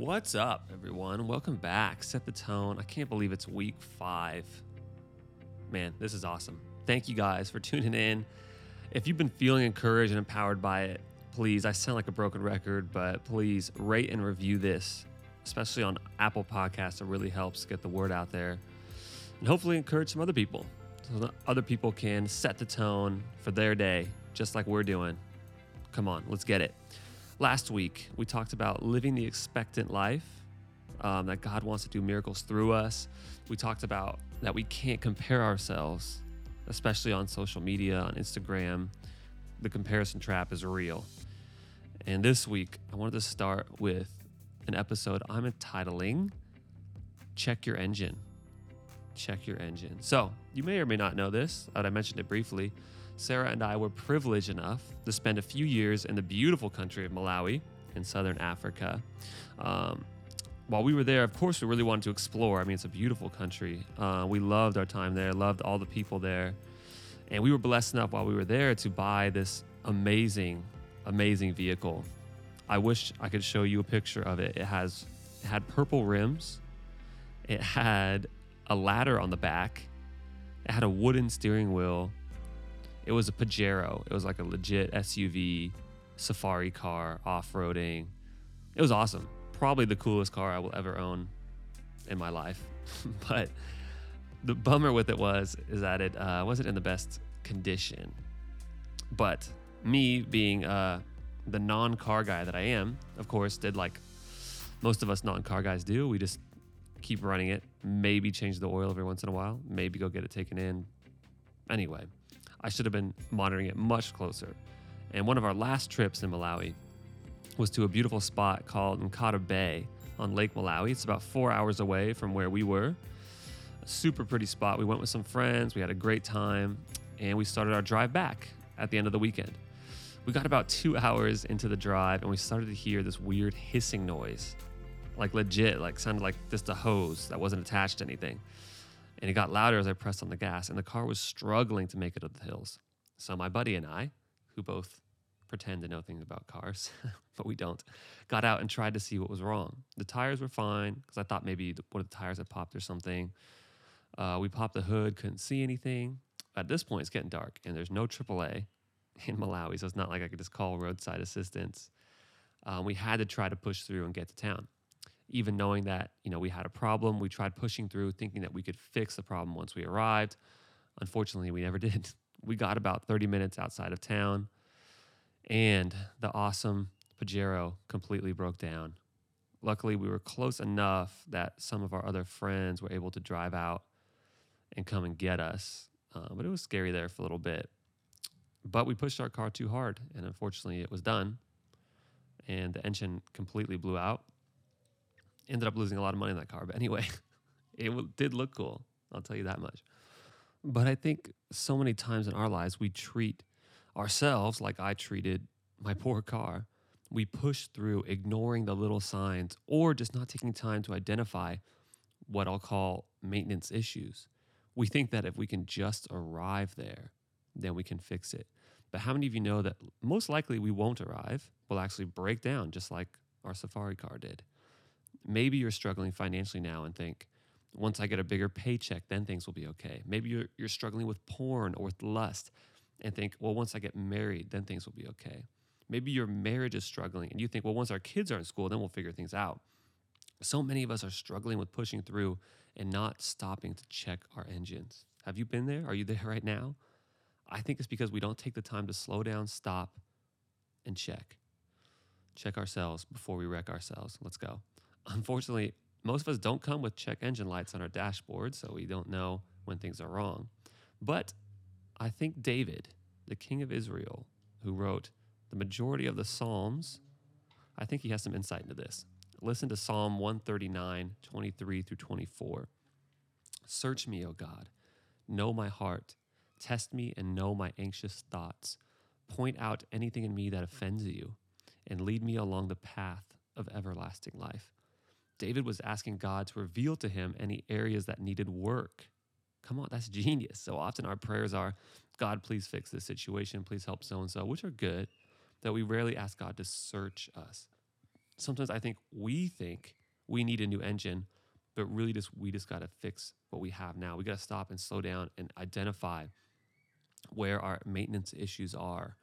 What's up, everyone? Welcome back. Set the tone. I can't believe it's week five. Man, this is awesome. Thank you guys for tuning in. If you've been feeling encouraged and empowered by it, please, I sound like a broken record, but please rate and review this, especially on Apple Podcasts. It really helps get the word out there and hopefully encourage some other people so other people can set the tone for their day, just like we're doing. Come on, let's get it. Last week, we talked about living the expectant life, um, that God wants to do miracles through us. We talked about that we can't compare ourselves, especially on social media, on Instagram. The comparison trap is real. And this week, I wanted to start with an episode I'm entitling Check Your Engine. Check Your Engine. So, you may or may not know this, but I mentioned it briefly. Sarah and I were privileged enough to spend a few years in the beautiful country of Malawi in southern Africa. Um, while we were there, of course, we really wanted to explore. I mean, it's a beautiful country. Uh, we loved our time there, loved all the people there. And we were blessed enough while we were there to buy this amazing, amazing vehicle. I wish I could show you a picture of it. It has it had purple rims. It had a ladder on the back. It had a wooden steering wheel. It was a Pajero. It was like a legit SUV, safari car, off-roading. It was awesome. Probably the coolest car I will ever own in my life. but the bummer with it was is that it uh, wasn't in the best condition. But me being uh, the non-car guy that I am, of course, did like most of us non-car guys do. We just keep running it, maybe change the oil every once in a while, maybe go get it taken in. Anyway, I should have been monitoring it much closer. And one of our last trips in Malawi was to a beautiful spot called Nkata Bay on Lake Malawi. It's about four hours away from where we were. A super pretty spot. We went with some friends, we had a great time, and we started our drive back at the end of the weekend. We got about two hours into the drive and we started to hear this weird hissing noise. Like legit, like sounded like just a hose that wasn't attached to anything. And it got louder as I pressed on the gas, and the car was struggling to make it up the hills. So my buddy and I, who both pretend to know things about cars, but we don't, got out and tried to see what was wrong. The tires were fine because I thought maybe one of the tires had popped or something. Uh, we popped the hood, couldn't see anything. At this point, it's getting dark, and there's no AAA in Malawi, so it's not like I could just call roadside assistance. Um, we had to try to push through and get to town. Even knowing that you know we had a problem, we tried pushing through, thinking that we could fix the problem once we arrived. Unfortunately, we never did. We got about 30 minutes outside of town, and the awesome Pajero completely broke down. Luckily, we were close enough that some of our other friends were able to drive out and come and get us. Uh, but it was scary there for a little bit. But we pushed our car too hard, and unfortunately, it was done. And the engine completely blew out. Ended up losing a lot of money in that car. But anyway, it did look cool. I'll tell you that much. But I think so many times in our lives, we treat ourselves like I treated my poor car. We push through, ignoring the little signs or just not taking time to identify what I'll call maintenance issues. We think that if we can just arrive there, then we can fix it. But how many of you know that most likely we won't arrive? We'll actually break down just like our Safari car did. Maybe you're struggling financially now and think, once I get a bigger paycheck, then things will be okay. Maybe you're, you're struggling with porn or with lust and think, well, once I get married, then things will be okay. Maybe your marriage is struggling and you think, well, once our kids are in school, then we'll figure things out. So many of us are struggling with pushing through and not stopping to check our engines. Have you been there? Are you there right now? I think it's because we don't take the time to slow down, stop, and check. Check ourselves before we wreck ourselves. Let's go. Unfortunately, most of us don't come with check engine lights on our dashboard, so we don't know when things are wrong. But I think David, the king of Israel, who wrote the majority of the Psalms, I think he has some insight into this. Listen to Psalm 139, 23 through 24. Search me, O God, know my heart, test me and know my anxious thoughts. Point out anything in me that offends you, and lead me along the path of everlasting life. David was asking God to reveal to him any areas that needed work. Come on, that's genius. So often our prayers are, God, please fix this situation, please help so and so, which are good, that we rarely ask God to search us. Sometimes I think we think we need a new engine, but really just we just got to fix what we have now. We got to stop and slow down and identify where our maintenance issues are.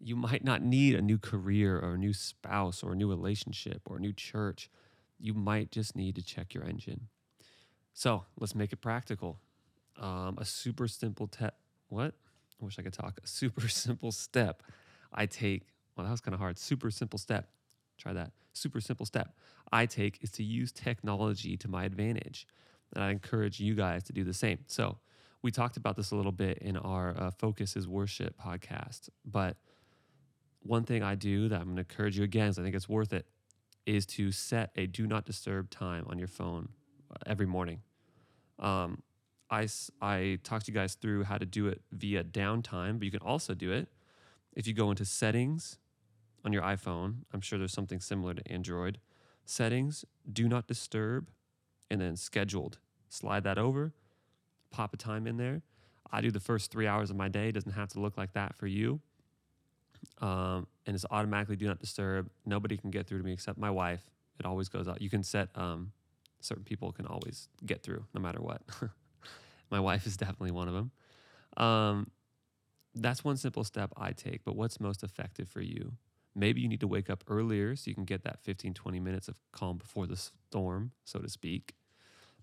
You might not need a new career or a new spouse or a new relationship or a new church. You might just need to check your engine. So let's make it practical. Um, a super simple te- what? I wish I could talk. A super simple step I take. Well, that was kind of hard. Super simple step. Try that. Super simple step I take is to use technology to my advantage. And I encourage you guys to do the same. So we talked about this a little bit in our uh, Focus is Worship podcast. But one thing I do that I'm going to encourage you again, because I think it's worth it, is to set a do not disturb time on your phone uh, every morning. Um, I, I talked to you guys through how to do it via downtime, but you can also do it if you go into settings on your iPhone. I'm sure there's something similar to Android. Settings, do not disturb, and then scheduled. Slide that over, pop a time in there. I do the first three hours of my day. It doesn't have to look like that for you. Um, and it's automatically do not disturb. Nobody can get through to me except my wife. It always goes out. You can set um, certain people can always get through no matter what. my wife is definitely one of them. Um, that's one simple step I take. But what's most effective for you? Maybe you need to wake up earlier so you can get that 15, 20 minutes of calm before the storm, so to speak.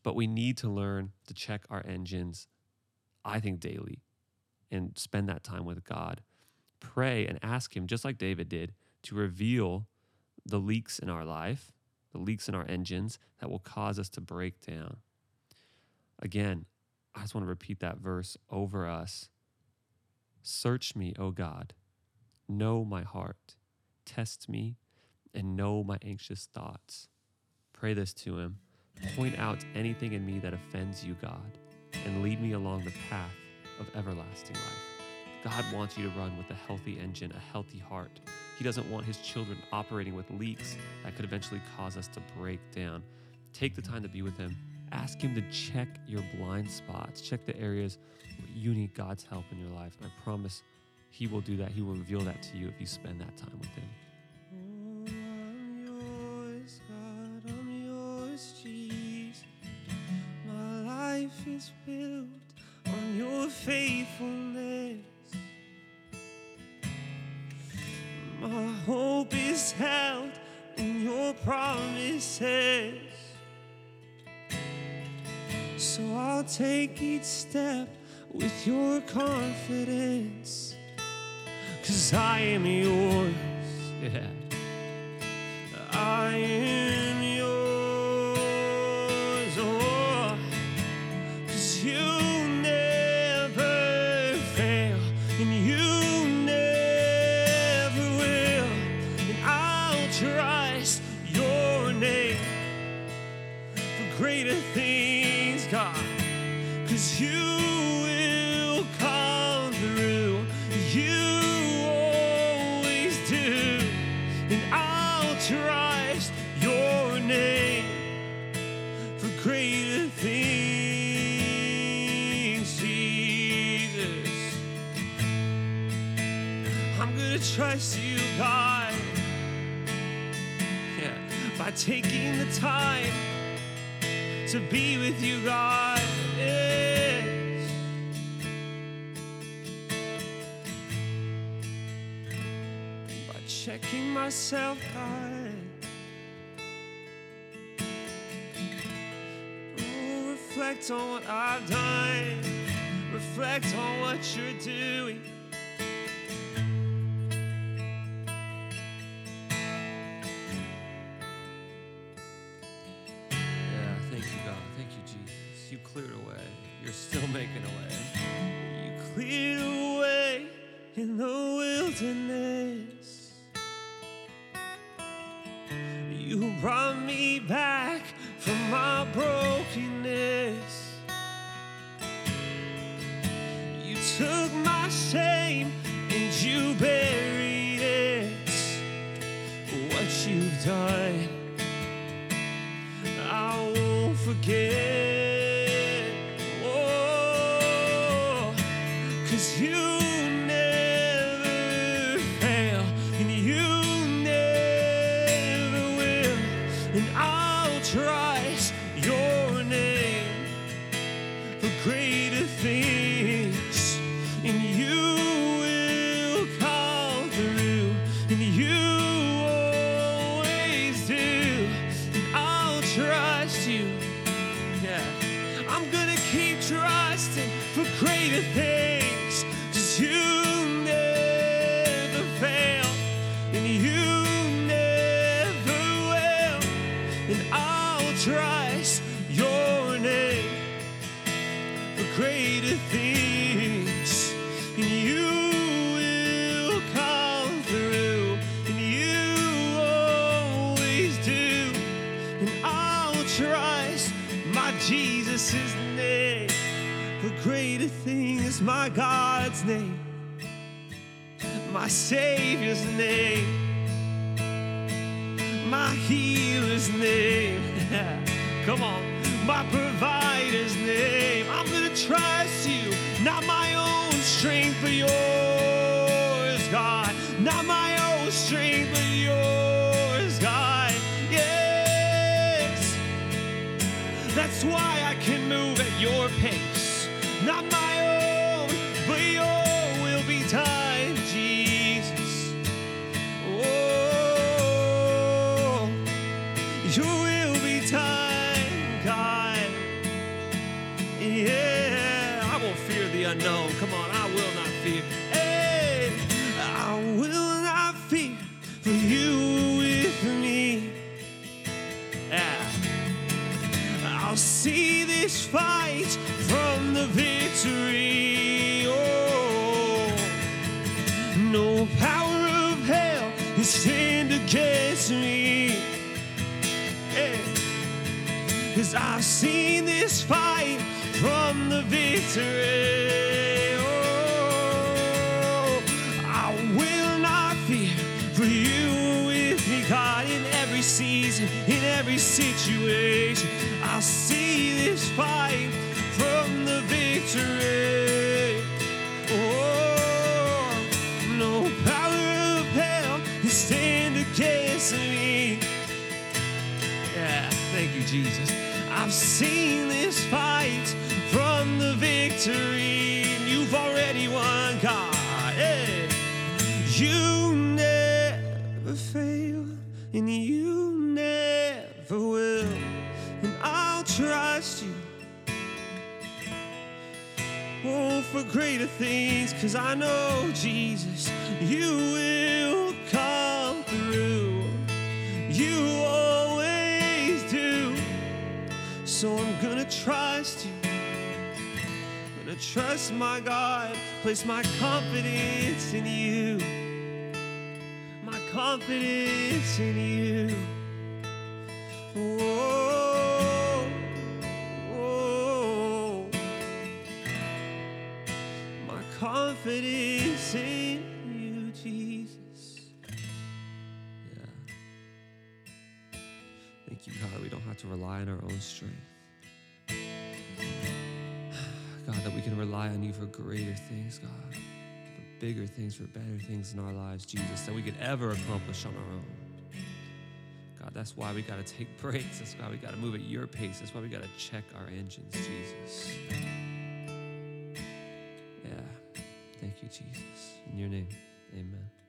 But we need to learn to check our engines, I think, daily and spend that time with God. Pray and ask Him, just like David did, to reveal the leaks in our life, the leaks in our engines that will cause us to break down. Again, I just want to repeat that verse over us. Search me, O God, know my heart test me, and know my anxious thoughts. Pray this to Him. Point out anything in me that offends you, God, and lead me along the path of everlasting life. God wants you to run with a healthy engine, a healthy heart. He doesn't want his children operating with leaks that could eventually cause us to break down. Take the time to be with him. Ask him to check your blind spots, check the areas where you need God's help in your life. I promise he will do that. He will reveal that to you if you spend that time with Him. is promises. So I'll take each step with your confidence. Cause I am yours. Yeah. I am trust you, God. Yeah, by taking the time to be with you, God. Yes. By checking myself, God. Oh, reflect on what I've done. Reflect on what you're doing. Cleared away. You're still making a way. You cleared a way in the wilderness. You brought me back from my brokenness. You took my shame and you buried it. What you've done, I won't forget. Never you greater things. And you will come through, and you always do. And I'll trust my Jesus' name. For greater things, my God's name, my Savior's name my healer's name. Come on, my trust you, not my own strength, but yours, God. Not my own strength, but yours, God. Yes. That's why I can move at your pace. Not my own, but your will be done, Jesus. Oh, your fight from the victory. Oh, no power of hell can stand against me. Yeah. Cause I've seen this fight from the victory. Season, in every situation. I'll see this fight from the victory. Oh, no power of hell can stand against me. Yeah, thank you, Jesus. I've seen this fight from the victory, and you've already won, God. Hey. You never fail, and you trust you. Oh, for greater things, cause I know, Jesus, you will come through. You always do. So I'm gonna trust you. Gonna trust my God, place my confidence in you. My confidence in you. Own strength. God, that we can rely on you for greater things, God, for bigger things, for better things in our lives, Jesus, that we could ever accomplish on our own. God, that's why we got to take breaks. That's why we got to move at your pace. That's why we got to check our engines, Jesus. Yeah. Thank you, Jesus. In your name, amen.